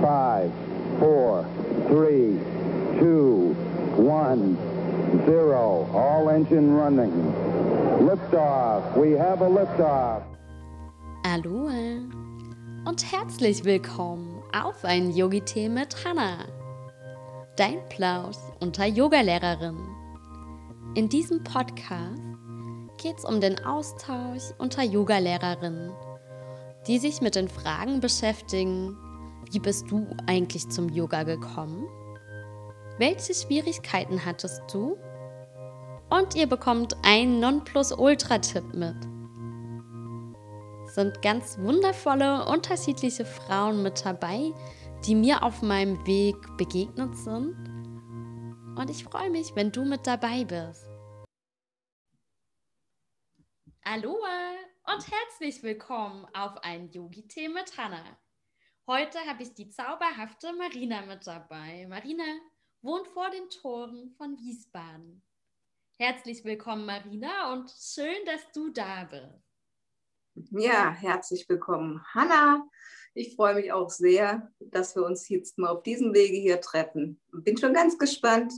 Five, four, three, two, one, zero. All engine running. Liftoff. We have a liftoff. Aloha und herzlich willkommen auf ein Yogi-Tee mit Hannah. Dein Plausch unter Yogalehrerin. In diesem Podcast geht es um den Austausch unter Yogalehrerinnen, die sich mit den Fragen beschäftigen, wie bist du eigentlich zum Yoga gekommen? Welche Schwierigkeiten hattest du? Und ihr bekommt einen Nonplusultra-Tipp mit. Sind ganz wundervolle, unterschiedliche Frauen mit dabei, die mir auf meinem Weg begegnet sind. Und ich freue mich, wenn du mit dabei bist. Aloha und herzlich willkommen auf ein Yogi-Tee mit Hannah. Heute habe ich die zauberhafte Marina mit dabei. Marina wohnt vor den Toren von Wiesbaden. Herzlich willkommen, Marina, und schön, dass du da bist. Ja, herzlich willkommen, Hanna. Ich freue mich auch sehr, dass wir uns jetzt mal auf diesem Wege hier treffen. Bin schon ganz gespannt,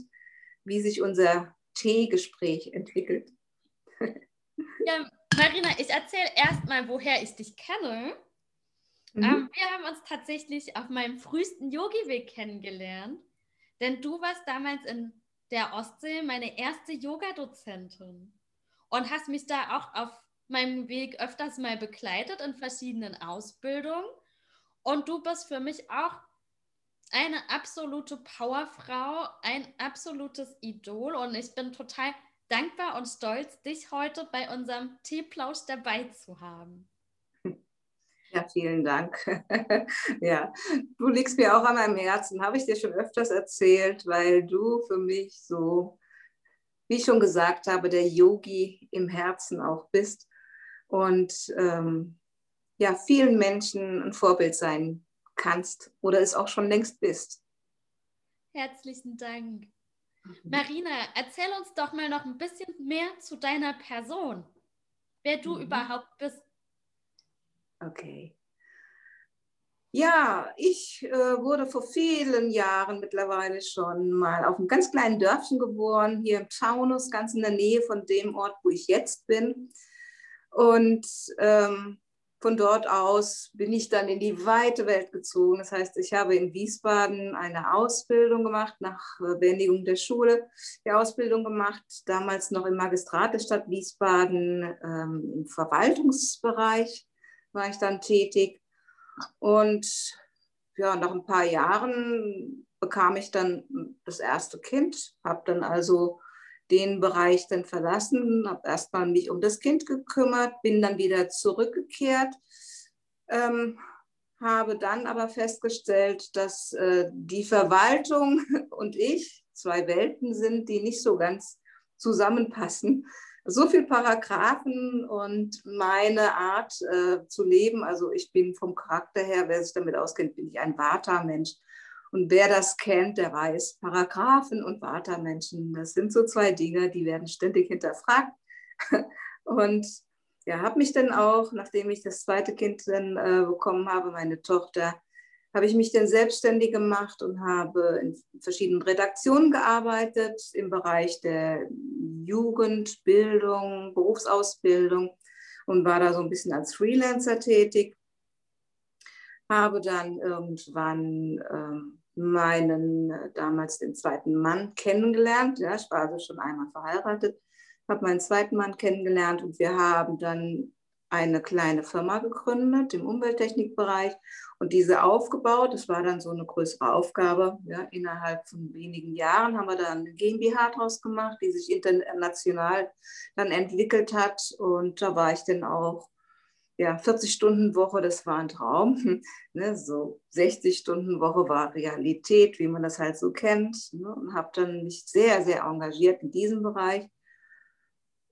wie sich unser Teegespräch entwickelt. Ja, Marina, ich erzähle erstmal, woher ich dich kenne. Mhm. Ähm, wir haben uns tatsächlich auf meinem frühesten Yogi-Weg kennengelernt, denn du warst damals in der Ostsee meine erste Yoga-Dozentin und hast mich da auch auf meinem Weg öfters mal begleitet in verschiedenen Ausbildungen. Und du bist für mich auch eine absolute Powerfrau, ein absolutes Idol und ich bin total dankbar und stolz, dich heute bei unserem Teeplausch dabei zu haben. Ja, vielen Dank. ja, du liegst mir auch an meinem Herzen, habe ich dir schon öfters erzählt, weil du für mich so, wie ich schon gesagt habe, der Yogi im Herzen auch bist und ähm, ja, vielen Menschen ein Vorbild sein kannst oder es auch schon längst bist. Herzlichen Dank. Marina, erzähl uns doch mal noch ein bisschen mehr zu deiner Person, wer du mhm. überhaupt bist. Okay. Ja, ich äh, wurde vor vielen Jahren mittlerweile schon mal auf einem ganz kleinen Dörfchen geboren, hier im Taunus, ganz in der Nähe von dem Ort, wo ich jetzt bin. Und ähm, von dort aus bin ich dann in die weite Welt gezogen. Das heißt, ich habe in Wiesbaden eine Ausbildung gemacht, nach äh, Beendigung der Schule, die Ausbildung gemacht, damals noch im Magistrat der Stadt Wiesbaden ähm, im Verwaltungsbereich war ich dann tätig. Und ja, nach ein paar Jahren bekam ich dann das erste Kind, habe dann also den Bereich dann verlassen, habe erstmal mich um das Kind gekümmert, bin dann wieder zurückgekehrt, ähm, habe dann aber festgestellt, dass äh, die Verwaltung und ich zwei Welten sind, die nicht so ganz zusammenpassen so viel Paragraphen und meine Art äh, zu leben. Also ich bin vom Charakter her, wer sich damit auskennt, bin ich ein Vata-Mensch. Und wer das kennt, der weiß, Paragraphen und Vata-Menschen, das sind so zwei Dinge, die werden ständig hinterfragt. Und ja, habe mich dann auch, nachdem ich das zweite Kind dann äh, bekommen habe, meine Tochter, habe ich mich dann selbstständig gemacht und habe in verschiedenen Redaktionen gearbeitet im Bereich der Jugendbildung, Berufsausbildung und war da so ein bisschen als Freelancer tätig. Habe dann irgendwann ähm, meinen äh, damals den zweiten Mann kennengelernt. Ja, ich war also schon einmal verheiratet, habe meinen zweiten Mann kennengelernt und wir haben dann eine kleine Firma gegründet im Umwelttechnikbereich und diese aufgebaut. Das war dann so eine größere Aufgabe. Ja, innerhalb von wenigen Jahren haben wir dann eine GmbH draus gemacht, die sich international dann entwickelt hat. Und da war ich dann auch ja, 40 Stunden Woche, das war ein Traum. Ne, so 60 Stunden Woche war Realität, wie man das halt so kennt. Ne, und habe dann mich sehr, sehr engagiert in diesem Bereich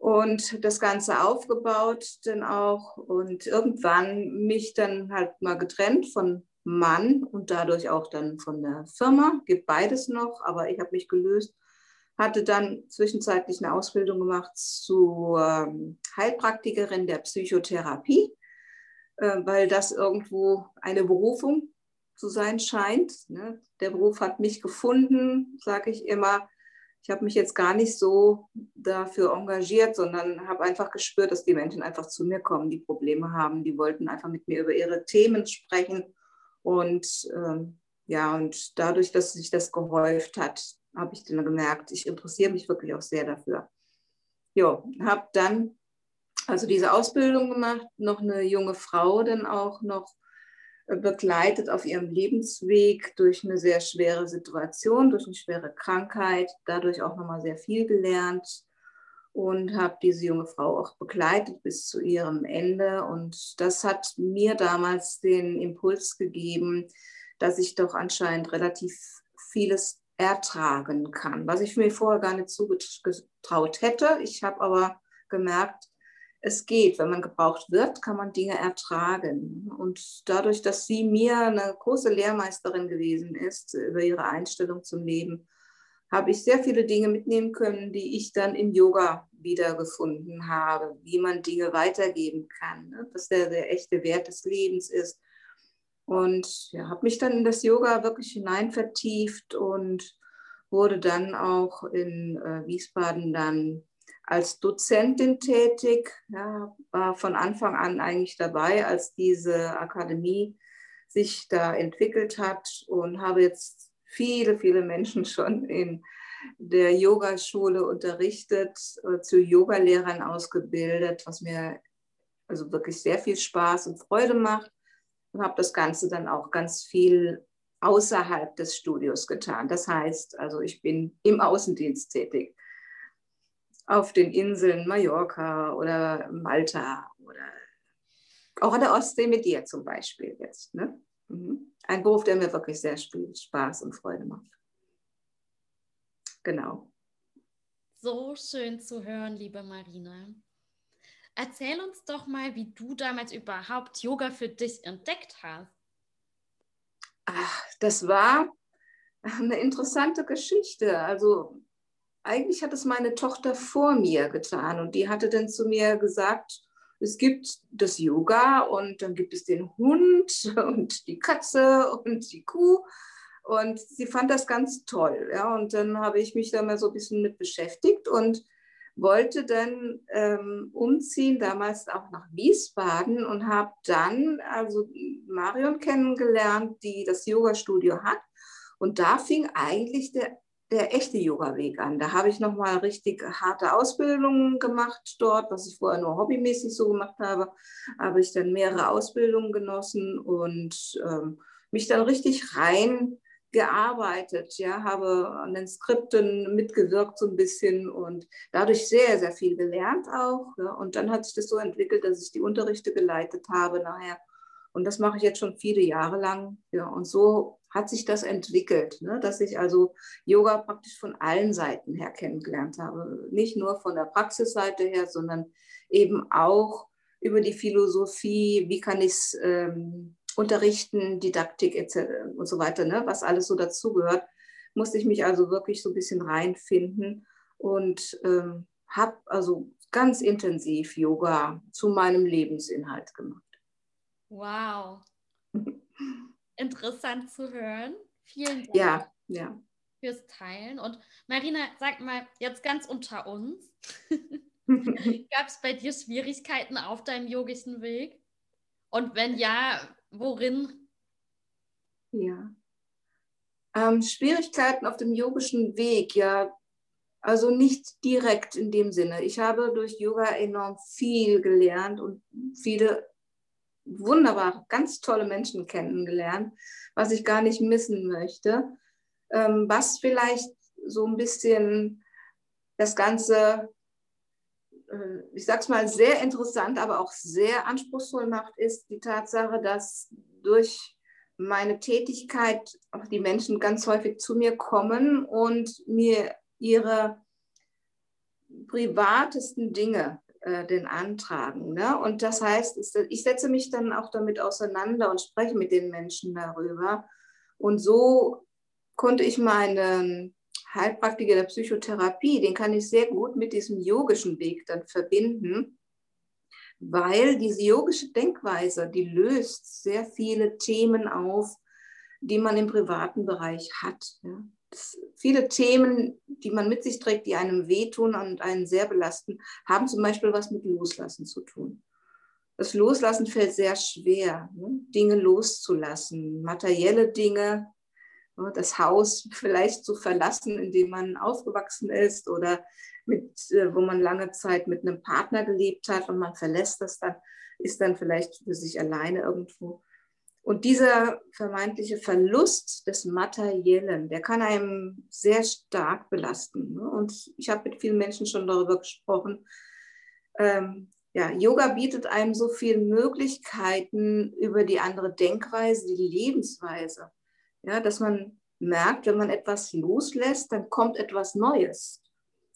und das Ganze aufgebaut dann auch und irgendwann mich dann halt mal getrennt von Mann und dadurch auch dann von der Firma, gibt beides noch, aber ich habe mich gelöst, hatte dann zwischenzeitlich eine Ausbildung gemacht zur ähm, Heilpraktikerin der Psychotherapie, äh, weil das irgendwo eine Berufung zu sein scheint. Ne? Der Beruf hat mich gefunden, sage ich immer. Ich habe mich jetzt gar nicht so dafür engagiert, sondern habe einfach gespürt, dass die Menschen einfach zu mir kommen, die Probleme haben. Die wollten einfach mit mir über ihre Themen sprechen. Und ähm, ja, und dadurch, dass sich das gehäuft hat, habe ich dann gemerkt, ich interessiere mich wirklich auch sehr dafür. Ja, habe dann also diese Ausbildung gemacht, noch eine junge Frau dann auch noch begleitet auf ihrem Lebensweg durch eine sehr schwere Situation, durch eine schwere Krankheit, dadurch auch nochmal sehr viel gelernt und habe diese junge Frau auch begleitet bis zu ihrem Ende. Und das hat mir damals den Impuls gegeben, dass ich doch anscheinend relativ vieles ertragen kann, was ich mir vorher gar nicht zugetraut hätte. Ich habe aber gemerkt, es geht. Wenn man gebraucht wird, kann man Dinge ertragen. Und dadurch, dass sie mir eine große Lehrmeisterin gewesen ist über ihre Einstellung zum Leben, habe ich sehr viele Dinge mitnehmen können, die ich dann im Yoga wiedergefunden habe, wie man Dinge weitergeben kann, ne? was der, der echte Wert des Lebens ist. Und ja, habe mich dann in das Yoga wirklich hinein vertieft und wurde dann auch in äh, Wiesbaden dann als Dozentin tätig, ja, war von Anfang an eigentlich dabei, als diese Akademie sich da entwickelt hat und habe jetzt viele, viele Menschen schon in der Yogaschule unterrichtet, äh, zu Yogalehrern ausgebildet, was mir also wirklich sehr viel Spaß und Freude macht und habe das Ganze dann auch ganz viel außerhalb des Studios getan. Das heißt, also ich bin im Außendienst tätig auf den Inseln Mallorca oder Malta oder auch an der Ostsee mit dir zum Beispiel jetzt. Ne? Mhm. Ein Beruf, der mir wirklich sehr viel Spaß und Freude macht. Genau. So schön zu hören, liebe Marina. Erzähl uns doch mal, wie du damals überhaupt Yoga für dich entdeckt hast. Ach, das war eine interessante Geschichte. Also eigentlich hat es meine Tochter vor mir getan und die hatte dann zu mir gesagt, es gibt das Yoga und dann gibt es den Hund und die Katze und die Kuh und sie fand das ganz toll. Ja, und dann habe ich mich da mal so ein bisschen mit beschäftigt und wollte dann ähm, umziehen, damals auch nach Wiesbaden und habe dann also Marion kennengelernt, die das Yoga-Studio hat. Und da fing eigentlich der der echte Yoga-Weg an. Da habe ich nochmal richtig harte Ausbildungen gemacht dort, was ich vorher nur hobbymäßig so gemacht habe. Habe ich dann mehrere Ausbildungen genossen und ähm, mich dann richtig rein gearbeitet, ja, habe an den Skripten mitgewirkt so ein bisschen und dadurch sehr, sehr viel gelernt auch. Ja. Und dann hat sich das so entwickelt, dass ich die Unterrichte geleitet habe nachher. Und das mache ich jetzt schon viele Jahre lang. Ja, und so hat sich das entwickelt, ne? dass ich also Yoga praktisch von allen Seiten her kennengelernt habe. Nicht nur von der Praxisseite her, sondern eben auch über die Philosophie, wie kann ich es ähm, unterrichten, Didaktik etc. und so weiter, ne? was alles so dazugehört, musste ich mich also wirklich so ein bisschen reinfinden und ähm, habe also ganz intensiv Yoga zu meinem Lebensinhalt gemacht. Wow. interessant zu hören. Vielen Dank ja, ja. fürs Teilen. Und Marina, sag mal, jetzt ganz unter uns. Gab es bei dir Schwierigkeiten auf deinem yogischen Weg? Und wenn ja, worin? Ja. Ähm, Schwierigkeiten auf dem yogischen Weg, ja, also nicht direkt in dem Sinne. Ich habe durch Yoga enorm viel gelernt und viele wunderbare, ganz tolle Menschen kennengelernt, was ich gar nicht missen möchte. Ähm, was vielleicht so ein bisschen das Ganze, äh, ich sag's mal, sehr interessant, aber auch sehr anspruchsvoll macht, ist die Tatsache, dass durch meine Tätigkeit auch die Menschen ganz häufig zu mir kommen und mir ihre privatesten Dinge äh, den antragen. Ne? Und das heißt, ich setze mich dann auch damit auseinander und spreche mit den Menschen darüber. Und so konnte ich meinen Heilpraktiker der Psychotherapie, den kann ich sehr gut mit diesem yogischen Weg dann verbinden, weil diese yogische Denkweise, die löst sehr viele Themen auf, die man im privaten Bereich hat. Ja. Viele Themen, die man mit sich trägt, die einem wehtun und einen sehr belasten, haben zum Beispiel was mit Loslassen zu tun. Das Loslassen fällt sehr schwer, ne? Dinge loszulassen, materielle Dinge, ne? das Haus vielleicht zu verlassen, in dem man aufgewachsen ist oder mit, äh, wo man lange Zeit mit einem Partner gelebt hat und man verlässt das dann, ist dann vielleicht für sich alleine irgendwo. Und dieser vermeintliche Verlust des Materiellen, der kann einem sehr stark belasten. Ne? Und ich habe mit vielen Menschen schon darüber gesprochen. Ähm, ja, Yoga bietet einem so viele Möglichkeiten über die andere Denkweise, die Lebensweise. Ja, dass man merkt, wenn man etwas loslässt, dann kommt etwas Neues.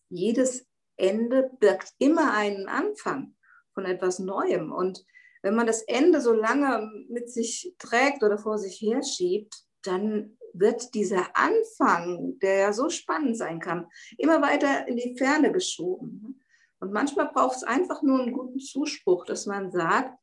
Jedes Ende birgt immer einen Anfang von etwas Neuem. Und wenn man das Ende so lange mit sich trägt oder vor sich herschiebt, dann wird dieser Anfang, der ja so spannend sein kann, immer weiter in die Ferne geschoben. Und manchmal braucht es einfach nur einen guten Zuspruch, dass man sagt,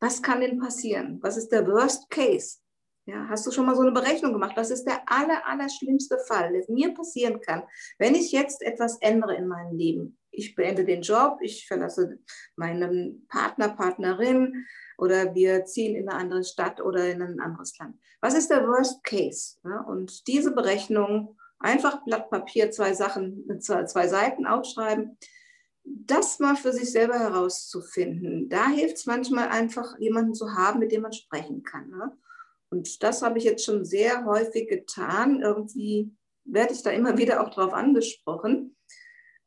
was kann denn passieren? Was ist der Worst Case? Ja, hast du schon mal so eine Berechnung gemacht? Was ist der aller, aller schlimmste Fall, der mir passieren kann, wenn ich jetzt etwas ändere in meinem Leben? Ich beende den Job, ich verlasse meinen Partner, Partnerin oder wir ziehen in eine andere Stadt oder in ein anderes Land. Was ist der Worst Case? Und diese Berechnung, einfach Blatt Papier, zwei Sachen, zwei, zwei Seiten aufschreiben, das mal für sich selber herauszufinden. Da hilft es manchmal einfach, jemanden zu haben, mit dem man sprechen kann. Ne? Und das habe ich jetzt schon sehr häufig getan. Irgendwie werde ich da immer wieder auch drauf angesprochen.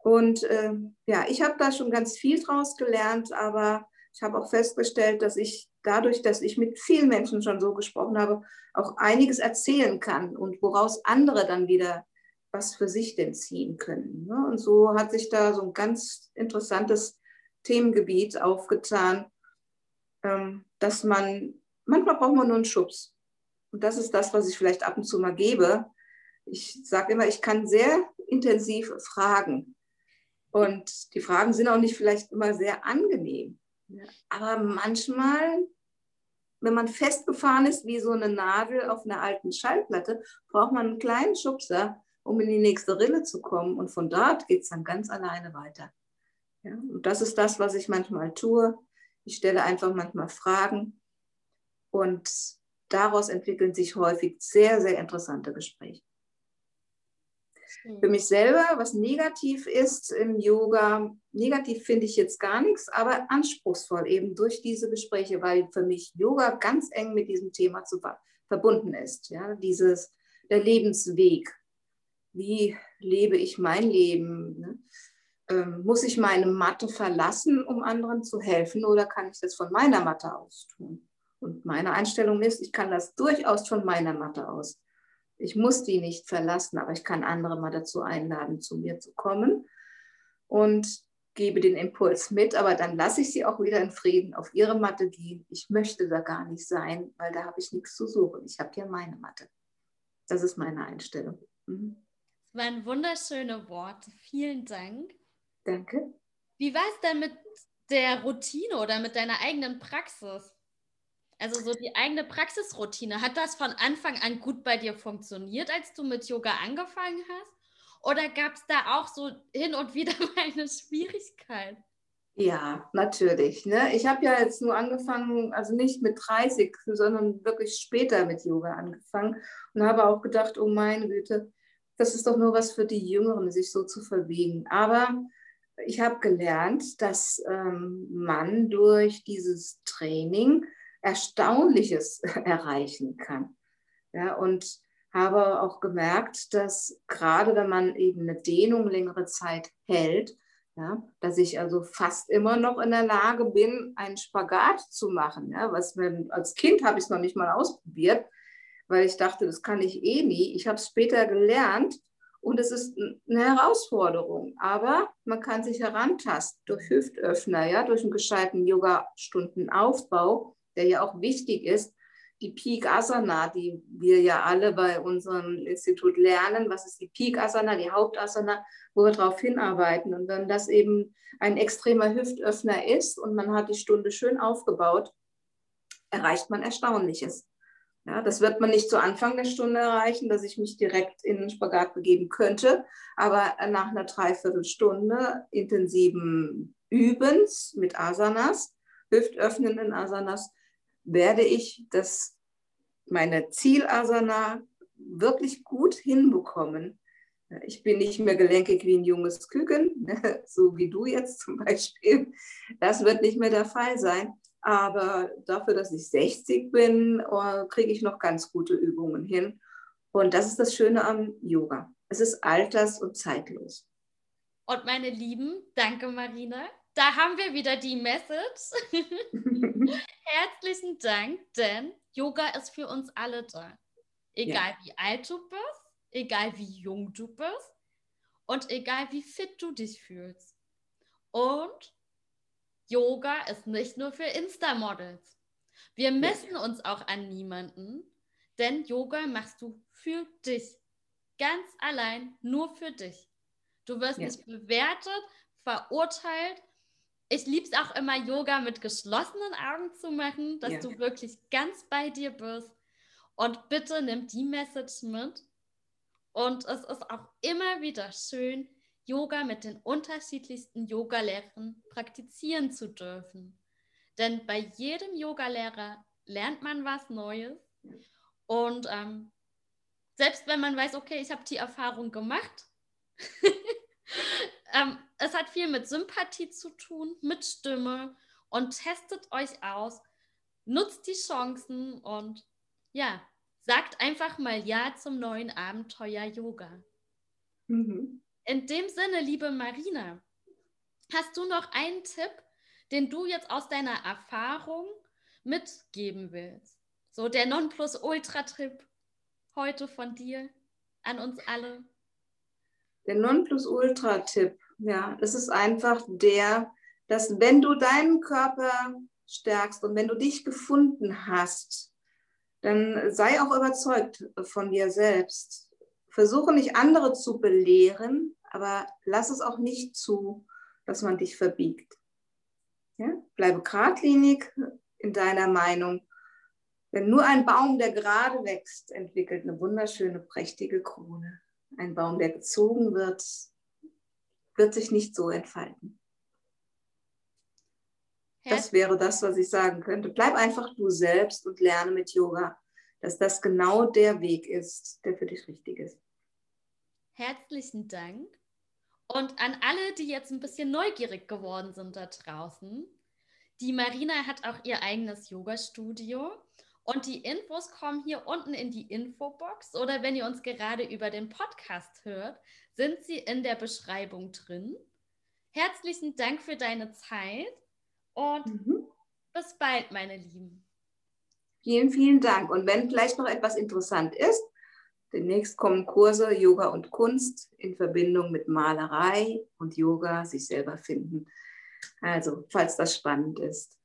Und äh, ja, ich habe da schon ganz viel draus gelernt, aber ich habe auch festgestellt, dass ich dadurch, dass ich mit vielen Menschen schon so gesprochen habe, auch einiges erzählen kann und woraus andere dann wieder was für sich denn ziehen können. Ne? Und so hat sich da so ein ganz interessantes Themengebiet aufgetan, ähm, dass man, manchmal braucht man nur einen Schubs. Und das ist das, was ich vielleicht ab und zu mal gebe. Ich sage immer, ich kann sehr intensiv fragen. Und die Fragen sind auch nicht vielleicht immer sehr angenehm. Aber manchmal, wenn man festgefahren ist wie so eine Nadel auf einer alten Schallplatte, braucht man einen kleinen Schubser, um in die nächste Rille zu kommen. Und von dort geht es dann ganz alleine weiter. Ja, und das ist das, was ich manchmal tue. Ich stelle einfach manchmal Fragen und daraus entwickeln sich häufig sehr, sehr interessante Gespräche. Für mich selber, was negativ ist im Yoga, negativ finde ich jetzt gar nichts, aber anspruchsvoll eben durch diese Gespräche, weil für mich Yoga ganz eng mit diesem Thema zu, verbunden ist. Ja, dieses, der Lebensweg. Wie lebe ich mein Leben? Ne? Ähm, muss ich meine Matte verlassen, um anderen zu helfen, oder kann ich das von meiner Matte aus tun? Und meine Einstellung ist, ich kann das durchaus von meiner Matte aus. Ich muss die nicht verlassen, aber ich kann andere mal dazu einladen, zu mir zu kommen und gebe den Impuls mit, aber dann lasse ich sie auch wieder in Frieden auf ihre Matte gehen. Ich möchte da gar nicht sein, weil da habe ich nichts zu suchen. Ich habe ja meine Matte. Das ist meine Einstellung. Mhm. Das waren wunderschöne Worte. Vielen Dank. Danke. Wie war es denn mit der Routine oder mit deiner eigenen Praxis? Also so die eigene Praxisroutine, hat das von Anfang an gut bei dir funktioniert, als du mit Yoga angefangen hast? Oder gab es da auch so hin und wieder mal eine Schwierigkeit? Ja, natürlich. Ne? Ich habe ja jetzt nur angefangen, also nicht mit 30, sondern wirklich später mit Yoga angefangen und habe auch gedacht, oh meine Güte, das ist doch nur was für die Jüngeren, sich so zu verbiegen. Aber ich habe gelernt, dass ähm, man durch dieses Training Erstaunliches erreichen kann. Ja, und habe auch gemerkt, dass gerade wenn man eben eine Dehnung längere Zeit hält, ja, dass ich also fast immer noch in der Lage bin, einen Spagat zu machen. Ja, was wenn, als Kind habe ich es noch nicht mal ausprobiert, weil ich dachte, das kann ich eh nie. Ich habe es später gelernt und es ist eine Herausforderung. Aber man kann sich herantasten durch Hüftöffner, ja, durch einen gescheiten Yoga-Stundenaufbau der ja auch wichtig ist, die Peak Asana, die wir ja alle bei unserem Institut lernen. Was ist die Peak Asana, die Hauptasana, wo wir darauf hinarbeiten. Und wenn das eben ein extremer Hüftöffner ist und man hat die Stunde schön aufgebaut, erreicht man Erstaunliches. Ja, das wird man nicht zu Anfang der Stunde erreichen, dass ich mich direkt in den Spagat begeben könnte. Aber nach einer Dreiviertelstunde intensiven Übens mit Asanas, hüftöffnenden Asanas, werde ich das, meine Zielasana wirklich gut hinbekommen. Ich bin nicht mehr gelenkig wie ein junges Küken, so wie du jetzt zum Beispiel. Das wird nicht mehr der Fall sein. Aber dafür, dass ich 60 bin, äh, kriege ich noch ganz gute Übungen hin. Und das ist das Schöne am Yoga. Es ist alters- und zeitlos. Und meine Lieben, danke Marina. Da haben wir wieder die Message. Herzlichen Dank, denn Yoga ist für uns alle da. Egal ja. wie alt du bist, egal wie jung du bist und egal wie fit du dich fühlst. Und Yoga ist nicht nur für Insta-Models. Wir messen uns auch an niemanden, denn Yoga machst du für dich. Ganz allein, nur für dich. Du wirst ja. nicht bewertet, verurteilt. Ich liebe es auch immer, Yoga mit geschlossenen Augen zu machen, dass ja. du wirklich ganz bei dir bist. Und bitte nimm die Message mit. Und es ist auch immer wieder schön, Yoga mit den unterschiedlichsten Yogalehrern praktizieren zu dürfen. Denn bei jedem Yogalehrer lernt man was Neues. Und ähm, selbst wenn man weiß, okay, ich habe die Erfahrung gemacht, ähm, es hat viel mit Sympathie zu tun, mit Stimme und testet euch aus, nutzt die Chancen und ja, sagt einfach mal Ja zum neuen Abenteuer Yoga. Mhm. In dem Sinne, liebe Marina, hast du noch einen Tipp, den du jetzt aus deiner Erfahrung mitgeben willst? So der Nonplusultra-Tipp heute von dir an uns alle. Der Nonplusultra-Tipp, ja, das ist einfach der, dass wenn du deinen Körper stärkst und wenn du dich gefunden hast, dann sei auch überzeugt von dir selbst versuche nicht andere zu belehren, aber lass es auch nicht zu, dass man dich verbiegt. Ja? Bleibe geradlinig in deiner Meinung. Denn nur ein Baum, der gerade wächst, entwickelt eine wunderschöne, prächtige Krone. Ein Baum, der gezogen wird, wird sich nicht so entfalten. Das wäre das, was ich sagen könnte. Bleib einfach du selbst und lerne mit Yoga, dass das genau der Weg ist, der für dich richtig ist herzlichen Dank. Und an alle, die jetzt ein bisschen neugierig geworden sind da draußen, die Marina hat auch ihr eigenes Yoga-Studio. Und die Infos kommen hier unten in die Infobox oder wenn ihr uns gerade über den Podcast hört, sind sie in der Beschreibung drin. Herzlichen Dank für deine Zeit und mhm. bis bald, meine Lieben. Vielen, vielen Dank. Und wenn vielleicht noch etwas interessant ist, Demnächst kommen Kurse Yoga und Kunst in Verbindung mit Malerei und Yoga, sich selber finden. Also, falls das spannend ist,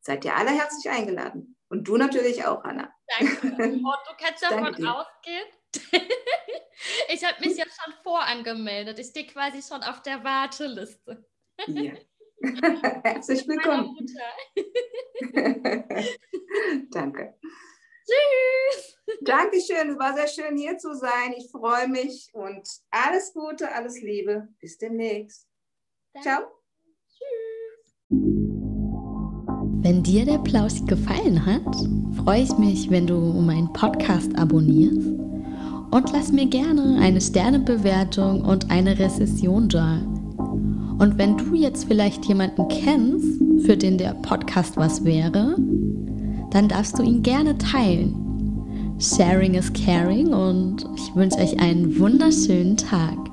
seid ihr alle herzlich eingeladen. Und du natürlich auch, Anna. Danke. Und du kannst davon ausgehen. ich habe mich ja schon vorangemeldet. Ich stehe quasi schon auf der Warteliste. Ja. Herzlich willkommen. Danke. Tschüss. Dankeschön, es war sehr schön hier zu sein. Ich freue mich und alles Gute, alles Liebe. Bis demnächst. Danke. Ciao. Tschüss. Wenn dir der Plausch gefallen hat, freue ich mich, wenn du meinen Podcast abonnierst und lass mir gerne eine Sternebewertung und eine Rezession da. Und wenn du jetzt vielleicht jemanden kennst, für den der Podcast was wäre, dann darfst du ihn gerne teilen. Sharing is caring und ich wünsche euch einen wunderschönen Tag.